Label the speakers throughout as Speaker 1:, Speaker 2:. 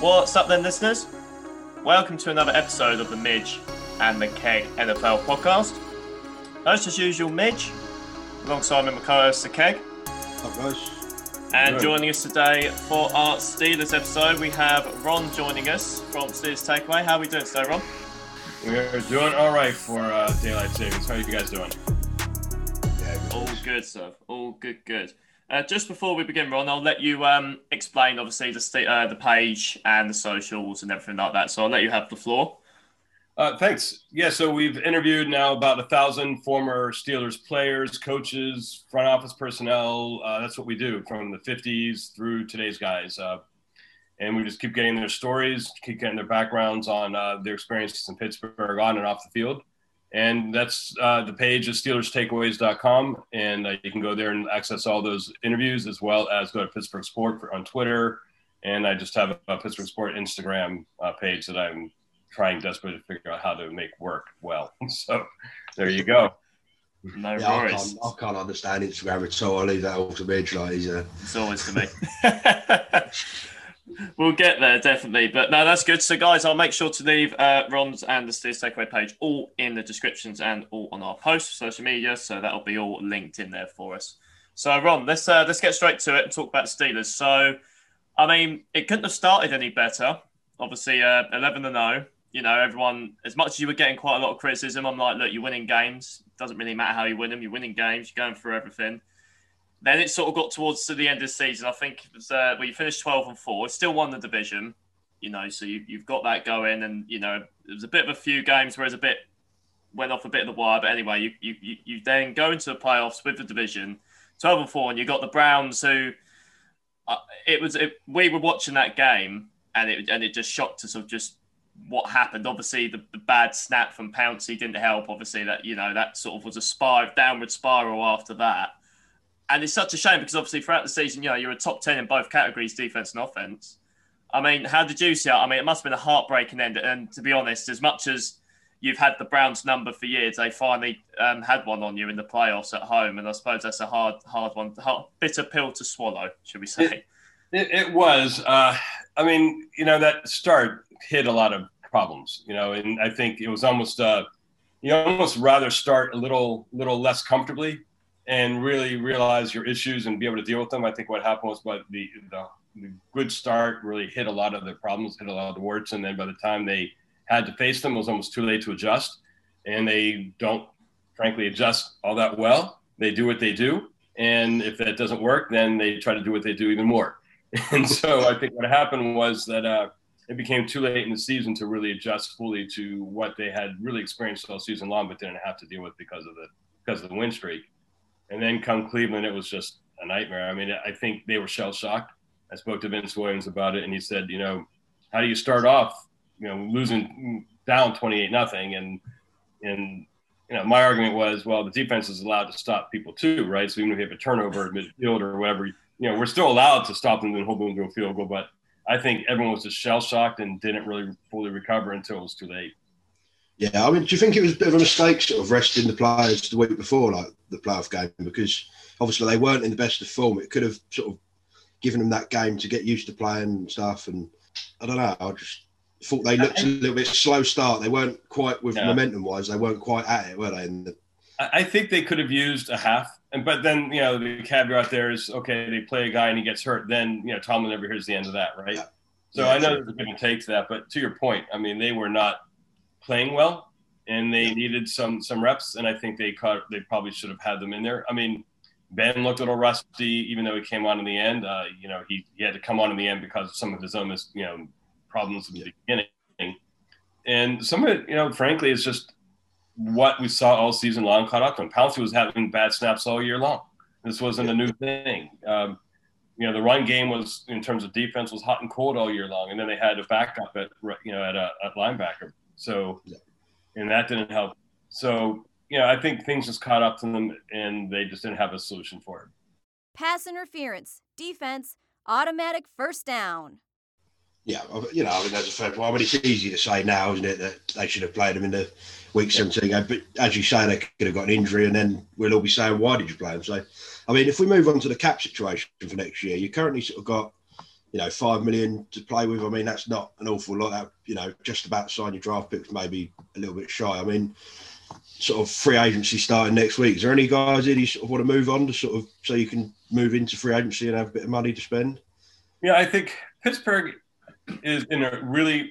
Speaker 1: What's up, then, listeners? Welcome to another episode of the Midge and the Keg NFL podcast. Host as usual, Midge, alongside me, my co-host, the Keg.
Speaker 2: Up, guys.
Speaker 1: And
Speaker 2: Right.
Speaker 1: joining us today for our Steelers episode, we have Ron joining us from Steelers Takeaway. How are we doing today, Ron?
Speaker 3: We're doing all right for uh, daylight savings. How are you guys doing?
Speaker 2: Yeah, good.
Speaker 1: All good, sir. All good, good. Uh, just before we begin, Ron, I'll let you um, explain, obviously, the sta- uh, the page and the socials and everything like that. So I'll let you have the floor.
Speaker 3: Uh, thanks. Yeah, so we've interviewed now about a thousand former Steelers players, coaches, front office personnel. Uh, that's what we do from the 50s through today's guys. Uh, and we just keep getting their stories, keep getting their backgrounds on uh, their experiences in Pittsburgh on and off the field. And that's uh, the page is SteelersTakeaways.com. And uh, you can go there and access all those interviews as well as go to Pittsburgh Sport for, on Twitter. And I just have a Pittsburgh Sport Instagram uh, page that I'm trying desperately to figure out how to make work well. So there you go.
Speaker 1: No
Speaker 2: Yeah, I
Speaker 1: worries.
Speaker 2: can't, I can't understand Instagram at all. I leave that all to Midge. Like he's a
Speaker 1: It's always to me. we'll get there definitely, but no, that's good. So, guys, I'll make sure to leave uh, Ron's and the Steelers Takeaway page all in the descriptions and all on our posts, social media. So that'll be all linked in there for us. So, Ron, let's uh, let's get straight to it and talk about Steelers. So, I mean, it couldn't have started any better. Obviously, uh, eleven and zero. You know, everyone. As much as you were getting quite a lot of criticism, I'm like, look, you're winning games. Doesn't really matter how you win them. You're winning games. You're going through everything. Then it sort of got towards to the end of the season. I think was uh, well, you finished twelve and four. Still won the division, you know. So you, you've got that going, and you know it was a bit of a few games where it was a bit went off a bit of the wire. But anyway, you you, you, then go into the playoffs with the division, twelve and four, and you got the Browns who uh, it was it, we were watching that game, and it and it just shocked us of just what happened. Obviously, the, the bad snap from Pouncey didn't help. Obviously, that you know that sort of was a spiral, downward spiral after that. And it's such a shame because obviously throughout the season, you know, you're a top ten in both categories, defense and offense. I mean, how did you see it? I mean, it must have been a heartbreaking end. And to be honest, as much as you've had the Browns number for years, they finally um, had one on you in the playoffs at home, and I suppose that's a hard, hard one, hard, bitter pill to swallow, should we say?
Speaker 3: It, it was. Uh, I mean, you know, that start hit a lot of problems, you know, and I think it was almost, uh, you almost rather start a little, little less comfortably and really realize your issues and be able to deal with them. I think what happened was, but the, the, the good start really hit a lot of the problems, hit a lot of the warts, and then by the time they had to face them, it was almost too late to adjust, and they don't, frankly, adjust all that well. They do what they do, and if that doesn't work, then they try to do what they do even more. And so I think what happened was that uh, it became too late in the season to really adjust fully to what they had really experienced all season long, but didn't have to deal with because of the because of the win streak. And then come Cleveland, it was just a nightmare. I mean, I think they were shell shocked. I spoke to Vince Williams about it, and he said, you know, how do you start off, you know, losing down twenty eight nothing, and and you know, my argument was, well, the defense is allowed to stop people too, right? So even if you have a turnover at midfield or whatever, you know, we're still allowed to stop them and hold them to a field goal. But I think everyone was just shell shocked and didn't really fully recover until it was too late.
Speaker 2: Yeah. I mean, do you think it was a bit of a mistake, sort of resting the players the week before, like the playoff game, because obviously they weren't in the best of form. It could have sort of given them that game to get used to playing and stuff. And I don't know. I just thought they looked a little bit slow start. They weren't quite with
Speaker 3: Yeah.
Speaker 2: momentum wise. They weren't quite at it, were they? The,
Speaker 3: I think they could have used a half, and but then you know the caveat there is okay, they play a guy and he gets hurt, then you know Tomlin never hears the end of that, right?
Speaker 2: Yeah.
Speaker 3: So
Speaker 2: Yeah,
Speaker 3: I know there's a give and take to that, but to your point, I mean they were not playing well, and they needed some some reps, and I think they caught they probably should have had them in there. I mean. Ben looked a little rusty, even though he came on in the end. Uh, you know, he, he had to come on in the end because of some of his own, mis- you know, problems in the beginning. And some of it, you know, frankly, is just what we saw all season long caught up to him. Pouncey was having bad snaps all year long. This wasn't a new thing. Um, you know, the run game was, in terms of defense, was hot and cold all year long, and then they had a backup at, you know, at a at linebacker. So,
Speaker 2: Yeah.
Speaker 3: and that didn't help. So, you know, I think things just caught up to them, and they just didn't have a solution for it.
Speaker 4: Pass interference, defense, automatic first down.
Speaker 2: Yeah, you know, I mean, that's a fair point. I mean, it's easy to say now, isn't it, that they should have played him in the week 17 game. But as you say, they could have got an injury, and then we'll all be saying, why did you play him? So, I mean, if we move on to the cap situation for next year, you currently sort of got, you know, five million to play with. I mean, that's not an awful lot. That, you know, just about sign your draft picks, maybe a little bit shy. I mean, sort of free agency starting next week. Is there any guys that you sort of want to move on to sort of so you can move into free agency and have a bit of money to spend?
Speaker 3: Yeah, I think Pittsburgh is in a really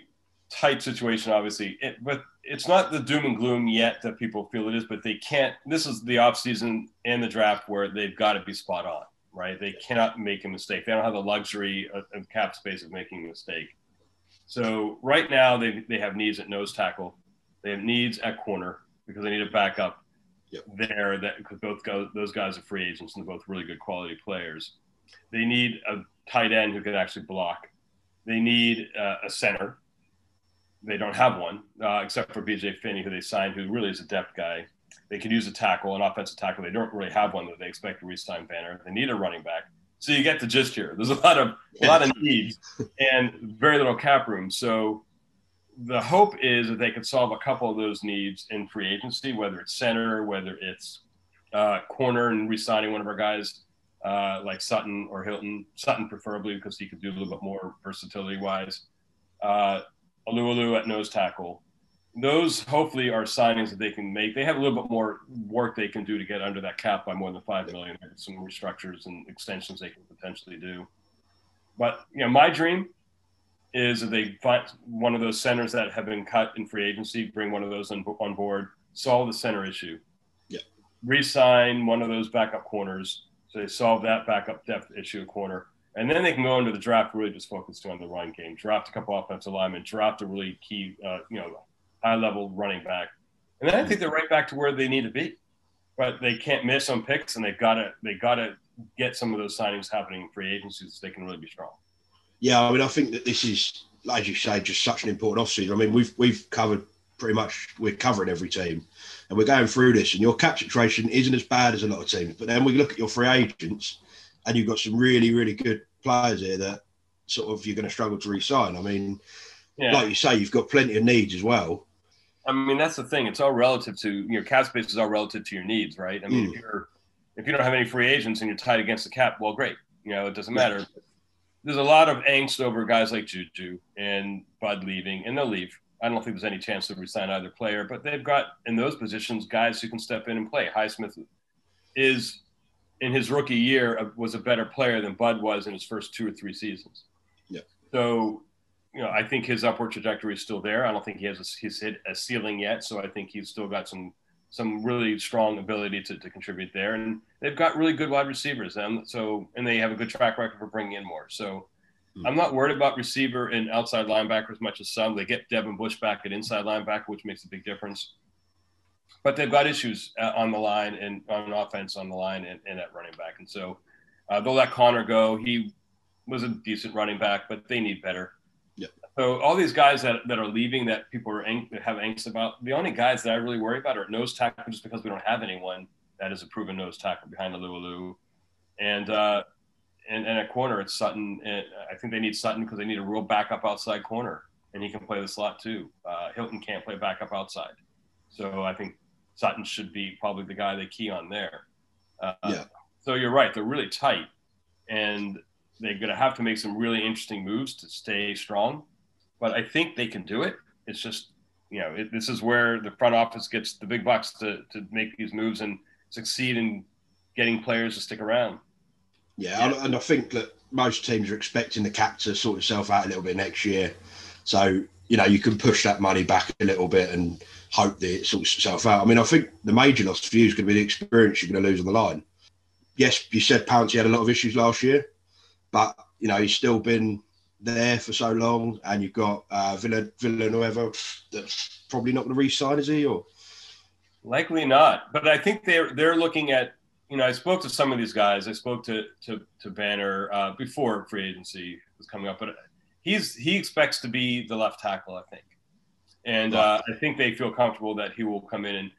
Speaker 3: tight situation, obviously, it, but it's not the doom and gloom yet that people feel it is. But they can't. This is the off season and the draft where they've got to be spot on, right? They cannot make a mistake. They don't have the luxury of, of cap space of making a mistake. So right now they they have needs at nose tackle, they have needs at corner because they need a backup
Speaker 2: Yep.
Speaker 3: there that because both go, those guys are free agents and they're both really good quality players. They need a tight end who can actually block. They need uh, a center. They don't have one uh, except for BJ Finney, who they signed, who really is a depth guy. They could use a tackle, an offensive tackle. They don't really have one that they expect to re-sign Banner. They need a running back. So you get the gist here. There's a lot of a lot of needs and very little cap room. So the hope is that they could solve a couple of those needs in free agency, whether it's center, whether it's uh, corner and re-signing one of our guys uh, like Sutton or Hilton. Sutton preferably because he could do a little bit more versatility wise. Uh, Alualu at nose tackle. Those hopefully are signings that they can make. They have a little bit more work they can do to get under that cap by more than five million. Some restructures and extensions they can potentially do. But you know, my dream is that they find one of those centers that have been cut in free agency, bring one of those on, on board, solve the center issue.
Speaker 2: Yeah.
Speaker 3: Re-sign one of those backup corners, so they solve that backup depth issue at corner, and then they can go into the draft really just focused on the run game. Draft a couple offensive linemen, draft a really key, uh, you know, high level running back, and then I think they're right back to where they need to be. But they can't miss on picks, and they've got to they got to get some of those signings happening in free agency so they can really be strong.
Speaker 2: Yeah, I mean, I think that this is, as you say, just such an important offseason. I mean, we've we've covered pretty much we're covering every team, and we're going through this. And your cap situation isn't as bad as a lot of teams, but then we look at your free agents, and you've got some really really good players here that sort of you're going to struggle to re-sign. I mean,
Speaker 3: Yeah.
Speaker 2: like you say, you've got plenty of needs as well.
Speaker 3: I mean, that's the thing. It's all relative to your cap space is all relative to your needs, right? I mean,
Speaker 2: Mm.
Speaker 3: if you're if you don't have any free agents and you're tied against the cap, well, great. You know, it doesn't matter. There's a lot of angst over guys like Juju and Bud leaving, and they'll leave. I don't think there's any chance to resign either player, but they've got in those positions guys who can step in and play. Highsmith is in his rookie year was a better player than Bud was in his first two or three seasons.
Speaker 2: Yeah.
Speaker 3: So, you know, I think his upward trajectory is still there. I don't think he has a, he's hit a ceiling yet. So I think he's still got some some really strong ability to, to contribute there. And they've got really good wide receivers. And so and they have a good track record for bringing in more. So
Speaker 2: Mm.
Speaker 3: I'm not worried about receiver and outside linebacker as much as some. They get Devin Bush back at inside linebacker, which makes a big difference. But they've got issues uh, on the line and on offense on the line and, and at running back. And so uh, they'll let Connor go. He was a decent running back, but they need better. So all these guys that, that are leaving that people are ang- that have angst about, the only guys that I really worry about are nose tackle just because we don't have anyone that is a proven nose tackle behind Alualu. And, uh, and, and at corner, it's Sutton. And I think they need Sutton because they need a real backup outside corner, and he can play the slot too. Uh, Hilton can't play backup outside. So I think Sutton should be probably the guy they key on there. Uh,
Speaker 2: Yeah.
Speaker 3: So you're right; they're really tight, and they're going to have to make some really interesting moves to stay strong. But I think they can do it. It's just you know it, this is where the front office gets the big bucks to to make these moves and succeed in getting players to stick around.
Speaker 2: Yeah, and- and I think that most teams are expecting the cap to sort itself out a little bit next year. So, you know, you can push that money back a little bit and hope that it sorts itself out. I mean, I think the major loss for you is going to be the experience you're going to lose on the line. Yes, you said Pouncey had a lot of issues last year, but, you know, he's still been there for so long. And you've got uh, Villa, Villanueva that's probably not going to re sign, is he? Or
Speaker 3: Likely not, but I think they're they're looking at. You know, I spoke to some of these guys. I spoke to to, to Banner uh, before free agency was coming up, but he's he expects to be the left tackle, I think, and uh, I think they feel comfortable that he will come in and,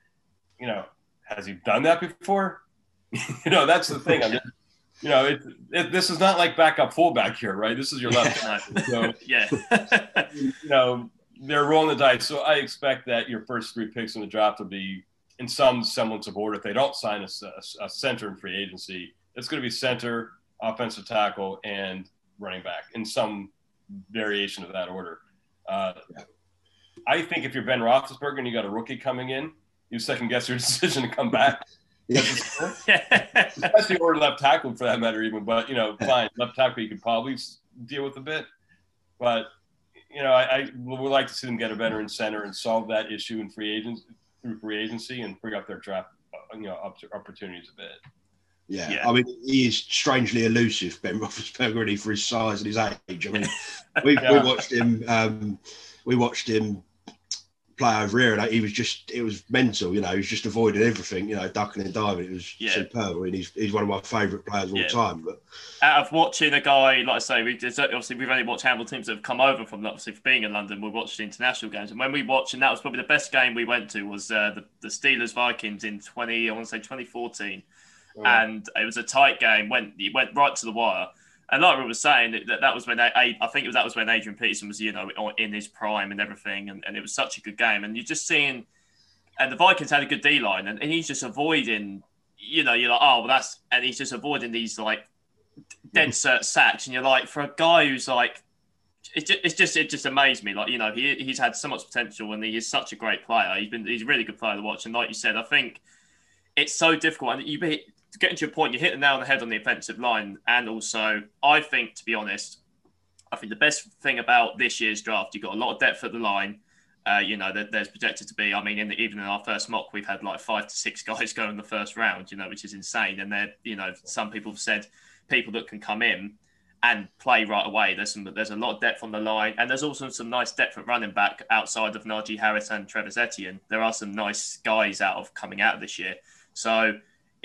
Speaker 3: you know, has he done that before? you know, that's the thing. I'm just, you know, it, it, this is not like backup fullback here, right? This is your left tackle. So
Speaker 1: yeah.
Speaker 3: you know, they're rolling the dice. So I expect that your first three picks in the draft will be in some semblance of order. If they don't sign a, a, a center in free agency, it's going to be center, offensive tackle, and running back in some variation of that order. Uh. I think if you're Ben Roethlisberger and you got a rookie coming in, you second guess your decision to come back. Especially or left tackle for that matter, even. But you know, fine, left tackle you could probably deal with a bit. But you know, I, I would like to see them get a veteran center and solve that issue in free agents through free agency and free up their draft, uh, you know, up to opportunities a bit.
Speaker 2: Yeah. yeah. I mean, he is strangely elusive, Ben Roethlisberger, really, for his size and his age. I mean, we, yeah. we watched him. Um, we watched him play over here, and he was just it was mental. You know, he was just avoiding everything. You know, ducking and diving. It was yeah. superb. I mean, he's, he's one of my favourite players of yeah. all time. But
Speaker 1: out of watching a guy like I say, we obviously we've only watched handball teams that have come over from obviously for being in London. We watched international games, and when we watched, and that was probably the best game we went to was uh, the the Steelers Vikings in twenty I want to say twenty fourteen, oh. and it was a tight game. went it went right to the wire and like we was saying, that, that was when I, I think was that was when Adrian Peterson was you know in his prime and everything, and, and it was such a good game. And you're just seeing, and the Vikings had a good D line, and, and he's just avoiding, you know, you're like, oh well, that's, and he's just avoiding these like dead mm. cert sacks, and you're like, for a guy who's like, it just, it's just it just amazed me. Like you know, he he's had so much potential, and he is such a great player. He's been he's a really good player to watch, and like you said, I think it's so difficult, and you be to your point, you hit the nail on the head on the offensive line. And also, I think, to be honest, I think the best thing about this year's draft, you've got a lot of depth at the line. Uh, you know, there, there's projected to be, I mean, in the, even in our first mock, we've had like five to six guys go in the first round, you know, which is insane. And then, you know, some people have said people that can come in and play right away. There's some, there's a lot of depth on the line, and there's also some nice depth at running back outside of Najee Harris and Travis Etienne. There are some nice guys out of coming out of this year. So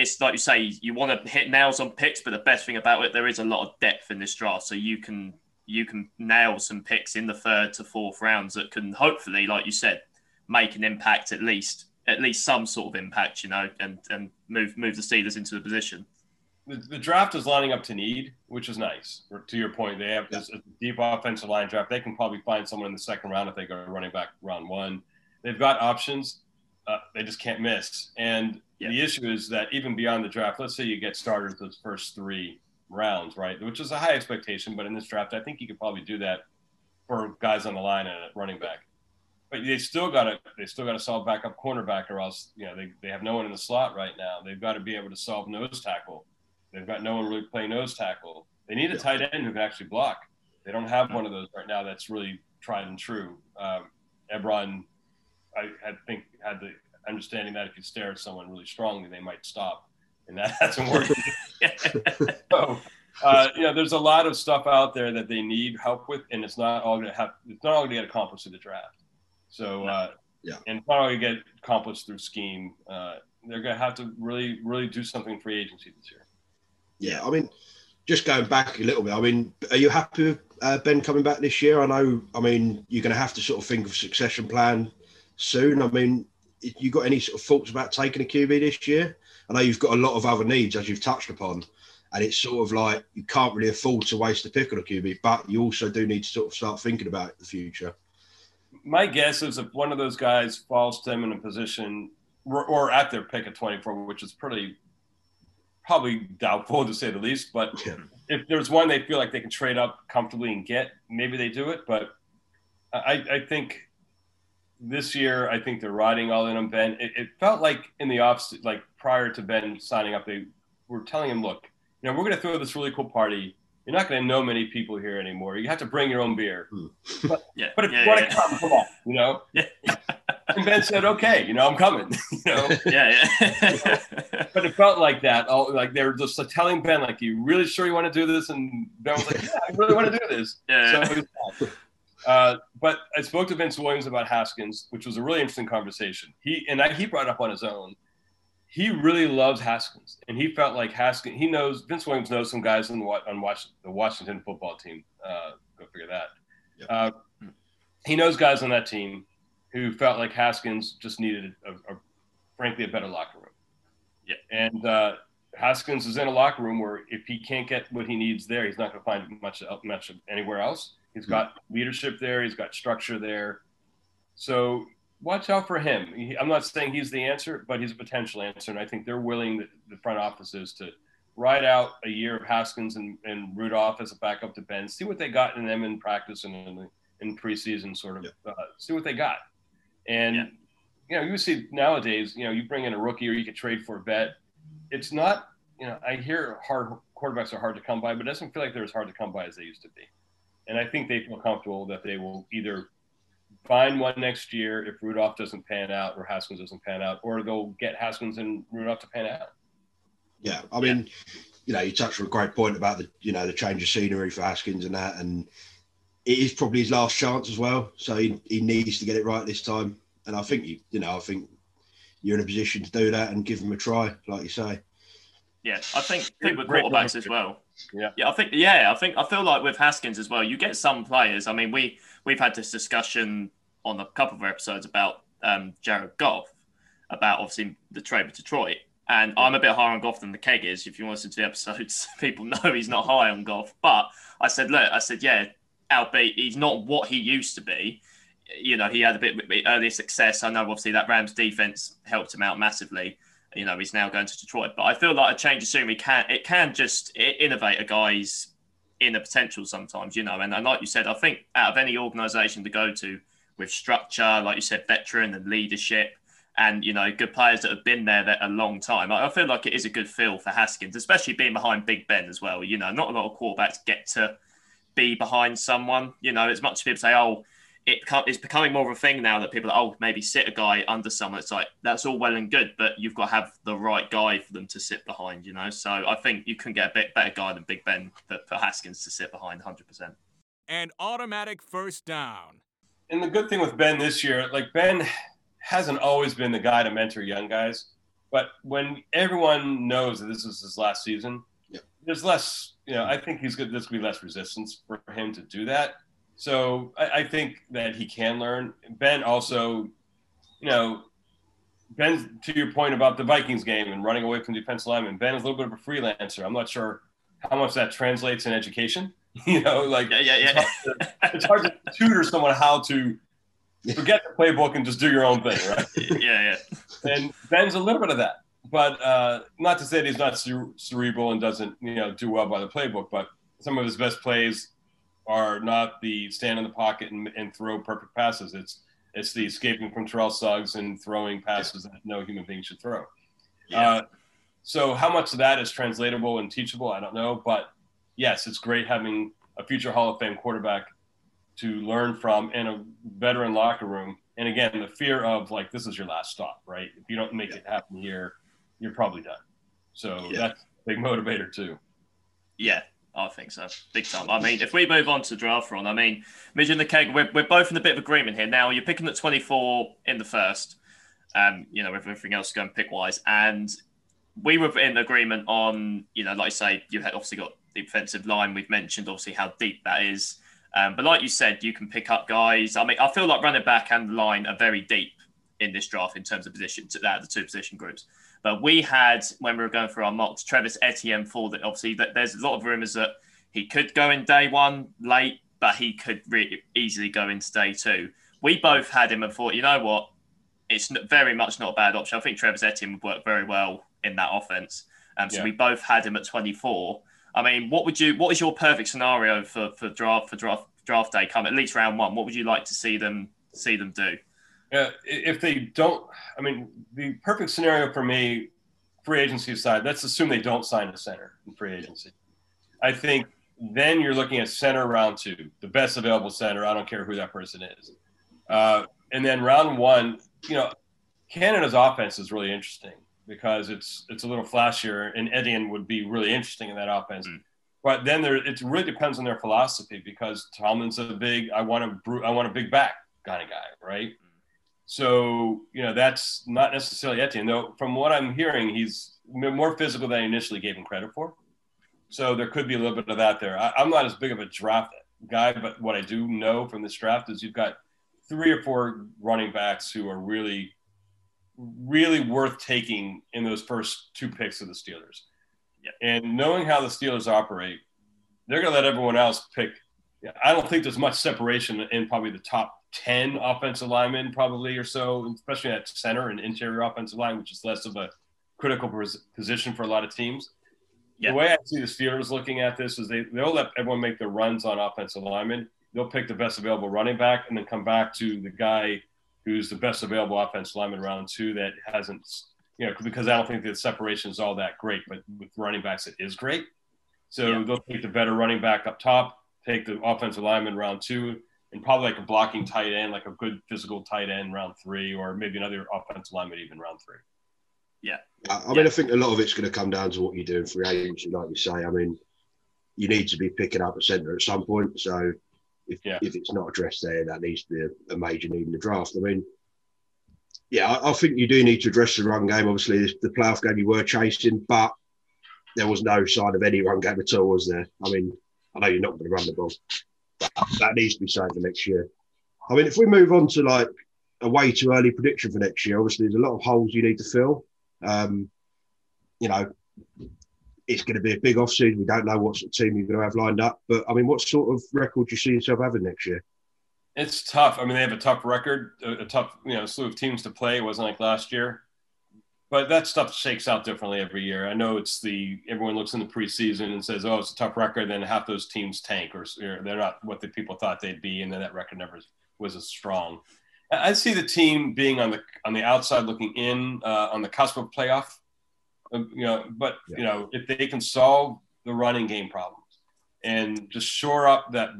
Speaker 1: it's like you say, you want to hit nails on picks, but the best thing about it, there is a lot of depth in this draft, so you can you can nail some picks in the third to fourth rounds that can hopefully, like you said, make an impact at least at least some sort of impact, you know, and and move move the Steelers into the position.
Speaker 3: The, the draft is lining up to need, which is nice. To your point, they have this deep offensive line draft. They can probably find someone in the second round if they go running back round one. They've got options. Uh, they just can't miss. And yeah. The issue is that even beyond the draft, let's say you get started those first three rounds, right? Which is a high expectation, but in this draft, I think you could probably do that for guys on the line and running back. But they still got to they still got to solve backup cornerback, or else you know they, they have no one in the slot right now. They've got to be able to solve nose tackle. They've got no one really play nose tackle. They need a tight end who can actually block. They don't have one of those right now. That's really tried and true. Um, Ebron, I, I think had the understanding that if you stare at someone really strongly, they might stop, and that hasn't worked. so, uh, you know, there's a lot of stuff out there that they need help with, and it's not all going to have. It's not all going to get accomplished through the draft. So, uh, yeah, and it's not all going to get accomplished through scheme. Uh, they're going to have to really, really do something free agency this year.
Speaker 2: Yeah, I mean, just going back a little bit. I mean, are you happy with uh, Ben coming back this year? I know. I mean, you're going to have to sort of think of a succession plan soon. I mean, you got any sort of thoughts about taking a QB this year? I know you've got a lot of other needs as you've touched upon, and it's sort of like you can't really afford to waste a pick on a QB, but you also do need to sort of start thinking about the future.
Speaker 3: My guess is if one of those guys falls to them in a position or, or at their pick at 24, which is pretty probably doubtful to say the least, but yeah. if there's one they feel like they can trade up comfortably and get, maybe they do it. But I, I think this year, I think they're riding all in on Ben. It, it felt like in the off, like prior to Ben signing up, they were telling him, "Look, you know, we're going to throw this really cool party. You're not going to know many people here anymore. You have to bring your own beer. Hmm. But, yeah, but if yeah, you want to yeah. come, come on, you know." Yeah. and Ben said, "Okay, you know, I'm coming." you know,
Speaker 1: yeah, yeah.
Speaker 3: but it felt like that. Oh, like they were just like, telling Ben, like, "You really sure you want to do this?" And Ben was like, "Yeah, I really want to do this." Yeah. So uh, but I spoke to Vince Williams about Haskins, which was a really interesting conversation. He and I, he brought up on his own. He really loves Haskins, and he felt like Haskins. He knows Vince Williams knows some guys on the on the Washington football team. Uh, go figure that. Yep. Uh, he knows guys on that team who felt like Haskins just needed, a, a, frankly, a better locker room.
Speaker 1: Yeah,
Speaker 3: and uh, Haskins is in a locker room where if he can't get what he needs there, he's not going to find much much anywhere else. He's got leadership there. He's got structure there. So watch out for him. I'm not saying he's the answer, but he's a potential answer, and I think they're willing, the, front offices, to ride out a year of Haskins and, and Rudolph as a backup to Ben. See what they got in them in practice and in, in preseason, sort of. Uh, see what they got. And
Speaker 1: Yeah.
Speaker 3: you know, you see nowadays, you know, you bring in a rookie or you could trade for a vet. It's not, you know, I hear hard quarterbacks are hard to come by, but it doesn't feel like they're as hard to come by as they used to be. And I think they feel comfortable that they will either find one next year if Rudolph doesn't pan out or Haskins doesn't pan out, or they'll get Haskins and Rudolph to pan out.
Speaker 2: Yeah, I mean, you know, you touched on a great point about the you know the change of scenery for Haskins and that, and it is probably his last chance as well. So he, he needs to get it right this time, and I think you you know I think you're in a position to do that and give him a try, like you say.
Speaker 1: Yeah, I think, think with
Speaker 3: Great
Speaker 1: quarterbacks as well.
Speaker 3: Yeah.
Speaker 1: yeah, I think yeah, I think I feel like with Haskins as well. You get some players. I mean, we we've had this discussion on a couple of episodes about um, Jared Goff, about obviously the trade with Detroit. And I'm a bit higher on Goff than the keg is. If you want to listen to the episodes, people know he's not high on Goff. But I said, look, I said, yeah, albeit he's not what he used to be. You know, he had a bit bit earlier success. I know, obviously, that Rams defense helped him out massively you know he's now going to Detroit. But I feel like a change of scenery can it can just innovate a guy's inner potential sometimes, you know. And, and like you said, I think out of any organisation to go to with structure, like you said, veteran and leadership, and you know good players that have been there that a long time, I, I feel like it is a good feel for Haskins, especially being behind Big Ben as well. You know, not a lot of quarterbacks get to be behind someone. You know, as much as people say, oh it beco- it's becoming more of a thing now that people are, oh, maybe sit a guy under someone. It's like, that's all well and good, but you've got to have the right guy for them to sit behind, you know? So I think you can get a bit better guy than Big Ben for, for Haskins to sit behind 100%.
Speaker 5: An automatic first down.
Speaker 3: And the good thing with Ben this year, like Ben hasn't always been the guy to mentor young guys, but when everyone knows that this is his last season,
Speaker 2: Yep.
Speaker 3: there's less, you know, I think he's good. There's going to be less resistance for him to do that. So I, I think that he can learn. Ben also, you know, Ben, to your point about the Vikings game and running away from the defensive linemen, Ben is a little bit of a freelancer. I'm not sure how much that translates in education. You know, like
Speaker 1: Yeah, yeah,
Speaker 3: it's hard to- it's hard to tutor someone how to forget the playbook and just do your own thing, right?
Speaker 1: yeah, yeah.
Speaker 3: And Ben's a little bit of that, but uh, not to say that he's not cere- cerebral and doesn't, you know, do well by the playbook. But some of his best plays are not the stand in the pocket and, and throw perfect passes. It's it's the escaping from Terrell Suggs and throwing passes that no human being should throw.
Speaker 1: Yeah.
Speaker 3: Uh, so how much of that is translatable and teachable, I don't know. But yes, it's great having a future Hall of Fame quarterback to learn from in a veteran locker room. And again, the fear of like this is your last stop, right? If you don't make it happen here, you're probably done. So
Speaker 2: Yeah.
Speaker 3: that's a big motivator too.
Speaker 1: Yeah, I think so. Big time. I mean, if we move on to draft run, I mean, Midge and the Keg, we're, we're both in a bit of agreement here. Now, you're picking at 24 in the first, um, you know, with everything else going pick wise. And we were in agreement on, you know, like I say, you had obviously got the defensive line. We've mentioned obviously how deep that is. Um, but like you said, you can pick up guys. I mean, I feel like running back and line are very deep in this draft in terms of positions, that the two position groups. But we had when we were going through our mocks, Travis Etienne for that. Obviously, that there's a lot of rumors that he could go in day one late, but he could really easily go into day two. We both had him and thought, you know what, it's very much not a bad option. I think Travis Etienne would work very well in that offense. Um, so
Speaker 3: Yeah.
Speaker 1: we both had him at 24. I mean, what would you? What is your perfect scenario for for draft for draft draft day come at least round one? What would you like to see them see them do?
Speaker 3: Yeah, if they don't, I mean, the perfect scenario for me, free agency side, let's assume they don't sign a center in free agency. I think then you're looking at center round two, the best available center. I don't care who that person is. Uh, and then round one, you know, Canada's offense is really interesting because it's it's a little flashier, and Etienne would be really interesting in that offense.
Speaker 1: Mm.
Speaker 3: But then there, it really depends on their philosophy because Tomlin's a big, I want a, I want a big back kind of guy, right? So, you know, that's not necessarily Etienne, though. From what I'm hearing, he's more physical than I initially gave him credit for. So there could be a little bit of that there. I, I'm not as big of a draft guy, but what I do know from this draft is you've got three or four running backs who are really, really worth taking in those first two picks of the Steelers.
Speaker 1: Yeah.
Speaker 3: And knowing how the Steelers operate, they're going to let everyone else pick. Yeah, I don't think there's much separation in probably the top 10 offensive linemen, probably or so, especially at center and interior offensive line, which is less of a critical position for a lot of teams.
Speaker 1: Yeah.
Speaker 3: The way I see the Steelers looking at this is they they'll let everyone make their runs on offensive linemen. They'll pick the best available running back and then come back to the guy who's the best available offensive lineman round two that hasn't you know because I don't think the separation is all that great, but with running backs it is great. So
Speaker 1: Yeah.
Speaker 3: they'll take the better running back up top, take the offensive lineman round two, and probably like a blocking tight end, like a good physical tight end round three, or maybe another offensive lineman even round three.
Speaker 2: Yeah. I mean, I think a lot of it's going to come down to what you do in free agency, like you say. I mean, you need to be picking up a centre at some point. So if,
Speaker 3: Yeah.
Speaker 2: if it's not addressed there, that needs to be a, a major need in the draft. I mean, yeah, I, I think you do need to address the run game. Obviously, the, the playoff game you were chasing, but there was no sign of any run game at all, was there? I mean, I know you're not going to run the ball, but that needs to be saved for next year. I mean, if we move on to like a way too early prediction for next year, obviously there's a lot of holes you need to fill. Um, you know, it's going to be a big off season. We don't know what sort of team you're going to have lined up, but I mean, what sort of record do you see yourself having next year?
Speaker 3: It's tough. I mean, they have a tough record, a, a tough, you know, slew of teams to play. It wasn't like last year, but that stuff shakes out differently every year. I know it's the everyone looks in the preseason and says, "Oh, it's a tough record." Then half those teams tank, or, or they're not what the people thought they'd be, and then that record never was as strong. I see the team being on the on the outside looking in, uh, on the cusp of playoff. Um, you know, but you know, if they can solve the running game problems and just shore up that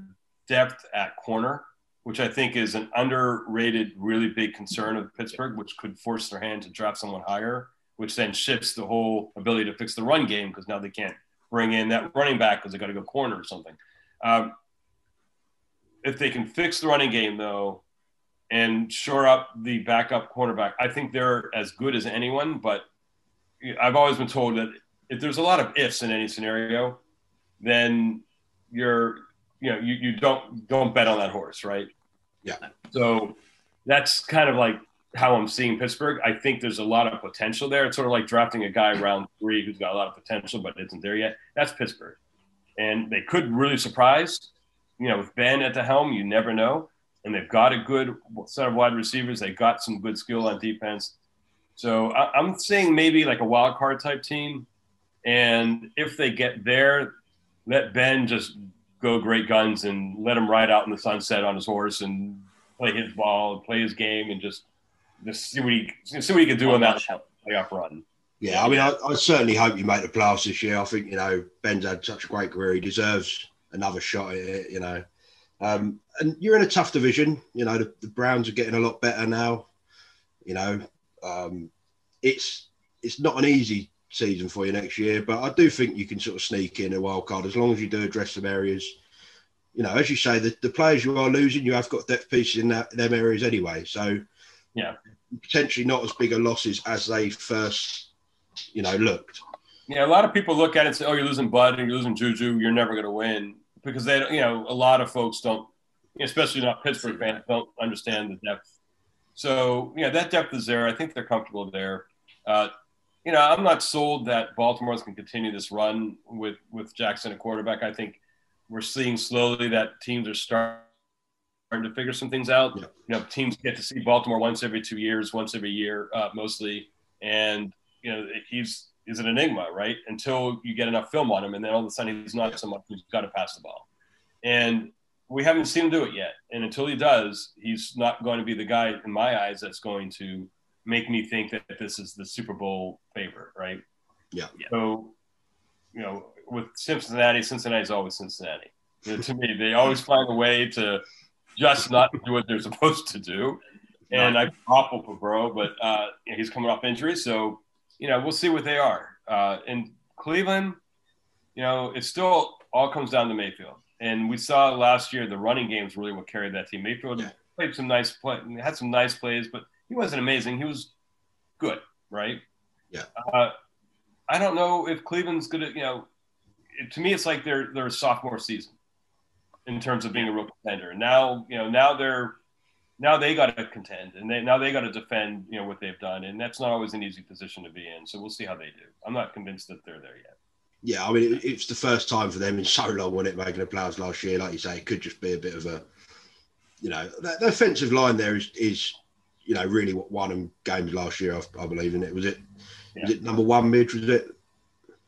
Speaker 3: depth at corner, which I think is an underrated, really big concern of Pittsburgh, which could force their hand to draft someone higher, which then shifts the whole ability to fix the run game because now they can't bring in that running back because they got to go corner or something. Um, if they can fix the running game though, and shore up the backup cornerback, I think they're as good as anyone. But I've always been told that if there's a lot of ifs in any scenario, then you're you know you, you don't don't bet on that horse, right?
Speaker 2: Yeah.
Speaker 3: So that's kind of like how I'm seeing Pittsburgh. I think there's a lot of potential there. It's sort of like drafting a guy round three who's got a lot of potential but isn't there yet. That's Pittsburgh, and they could really surprise. You know, with Ben at the helm, you never know. And they've got a good set of wide receivers. They've got some good skill on defense. So I, I'm saying maybe like a wild card type team. And if they get there, let Ben just go great guns and let him ride out in the sunset on his horse and play his ball, and play his game, and just just see what he see what he can do
Speaker 1: Not
Speaker 3: on that
Speaker 1: much help.
Speaker 3: playoff run.
Speaker 2: Yeah, I mean, I, I certainly hope you make the playoffs this year. I think you know Ben's had such a great career; he deserves another shot at it. You know, um, and you're in a tough division. You know, the, the Browns are getting a lot better now. You know, um, it's it's not an easy season for you next year, but I do think you can sort of sneak in a wild card as long as you do address some areas. You know, as you say, the, the players you are losing, you have got depth pieces in that them areas anyway. So
Speaker 3: Yeah.
Speaker 2: potentially not as big a losses as they first, you know, looked.
Speaker 3: Yeah, a lot of people look at it and say, "Oh, you're losing Bud and you're losing Juju. You're never going to win," because they, don't- you know, a lot of folks don't, especially not Pittsburgh fans, don't understand the depth. So, yeah, that depth is there. I think they're comfortable there. Uh, you know, I'm not sold that Baltimore's can continue this run with with Jackson at quarterback. I think we're seeing slowly that teams are starting to figure some things out.
Speaker 2: Yeah.
Speaker 3: You know, teams get to see Baltimore once every two years, once every year, uh, mostly, and you know he's is an enigma, right? Until you get enough film on him, and then all of a sudden he's not so much. He's got to pass the ball, and we haven't seen him do it yet. And until he does, he's not going to be the guy in my eyes that's going to make me think that this is the Super Bowl favorite, right?
Speaker 2: Yeah.
Speaker 1: Yeah.
Speaker 3: So, you know, with Cincinnati, Cincinnati is always Cincinnati. You know, to me, they always find a way to just not do what they're supposed to do. And I'm awful for Burrow, but uh, you know, he's coming off injury, so you know we'll see what they are. Uh, in Cleveland, you know, it still all comes down to Mayfield, and we saw last year the running game is really what carried that team. Mayfield
Speaker 2: Yeah.
Speaker 3: played some nice play, had some nice plays, but he wasn't amazing. He was good, right?
Speaker 2: Yeah.
Speaker 3: Uh, I don't know if Cleveland's gonna, you know, it, to me it's like they're they're a sophomore season in terms of being a real contender. Now, you know, now they're now they got to contend and they now they got to defend, you know, what they've done, and that's not always an easy position to be in. So we'll see how they do. I'm not convinced that they're there yet.
Speaker 2: Yeah, I mean, it, it's the first time for them in so long, wasn't it, making the playoffs last year? Like you say, it could just be a bit of a, you know, the, the offensive line there is, is, you know, really what won them games last year, I, I believe in it. Was it, was it number one mid? Was it?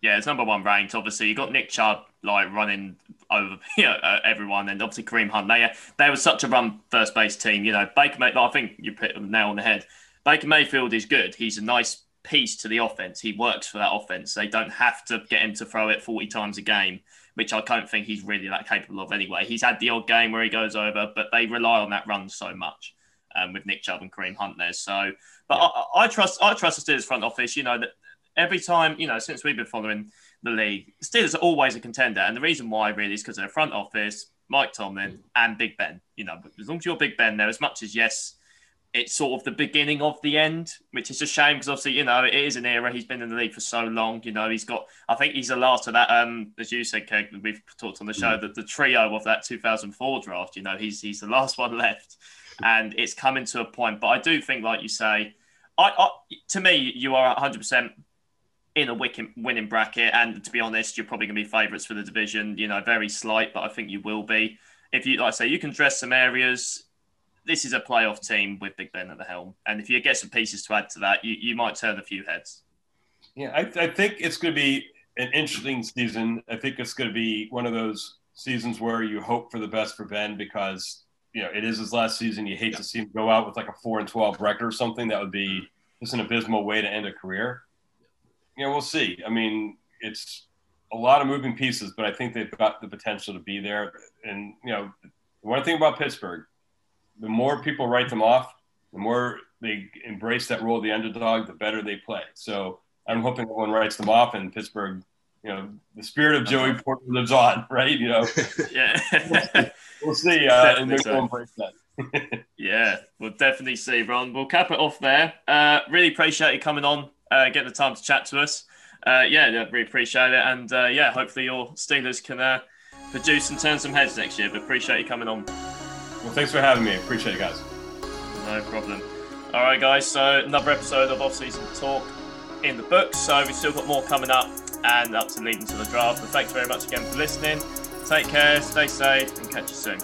Speaker 1: Yeah, it's number one ranked. Obviously, you got Nick Chubb like running over you know, uh, everyone, and obviously Kareem Hunt. They they were such a run first base team. You know, Baker. May- I think you put them nail on the head. Baker Mayfield is good. He's a nice piece to the offense. He works for that offense. They don't have to get him to throw it 40 times a game, which I don't think he's really that capable of anyway. He's had the odd game where he goes over, but they rely on that run so much um, with Nick Chubb and Kareem Hunt there. So, but yeah. I, I, trust I trust the Steelers front office. You know that every time you know since we've been following the league, Steelers are always a contender, and the reason why really is because of their front office, Mike Tomlin, and Big Ben. You know, as long as you're Big Ben there, as much as yes it's sort of the beginning of the end, which is a shame because obviously, you know, it is an era. He's been in the league for so long. You know, he's got, I think he's the last of that, um, as you said, Keg, we've talked on the show, mm. that the trio of that 2004 draft, you know, he's, he's the last one left and it's coming to a point. But I do think, like you say, I, I to me, you are 100% in a winning bracket. And to be honest, you're probably going to be favourites for the division, you know, very slight, but I think you will be. If you, like I say, you can dress some areas this is a playoff team with Big Ben at the helm, and if you get some pieces to add to that, you, you might turn a few heads.
Speaker 3: Yeah, I, I think it's going to be an interesting season. I think it's going to be one of those seasons where you hope for the best for Ben because you know it is his last season. You hate yeah. to see him go out with like a four and twelve record or something. That would be mm-hmm. just an abysmal way to end a career. You know, we'll see. I mean, it's a lot of moving pieces, but I think they've got the potential to be there. And you know, one thing about Pittsburgh, the more people write them off, the more they embrace that role of the underdog, the better they play. So I'm hoping everyone writes them off and Pittsburgh, you know, the spirit of Joey Porter lives on, right? You know,
Speaker 1: yeah,
Speaker 3: we'll see. Uh, and they're so. going embrace that.
Speaker 1: yeah, we'll definitely see, Ron. We'll cap it off there. Uh, really appreciate you coming on, uh, getting the time to chat to us. Uh, yeah, really appreciate it. And uh, yeah, hopefully your Steelers can uh, produce and turn some heads next year. But appreciate you coming on.
Speaker 3: Well, thanks for having me. Appreciate it, guys.
Speaker 1: No problem. All right, guys. So another episode of off-season talk in the books. So we've still got more coming up and up to leading to the draft. But thanks very much again for listening. Take care, stay safe, and catch you soon.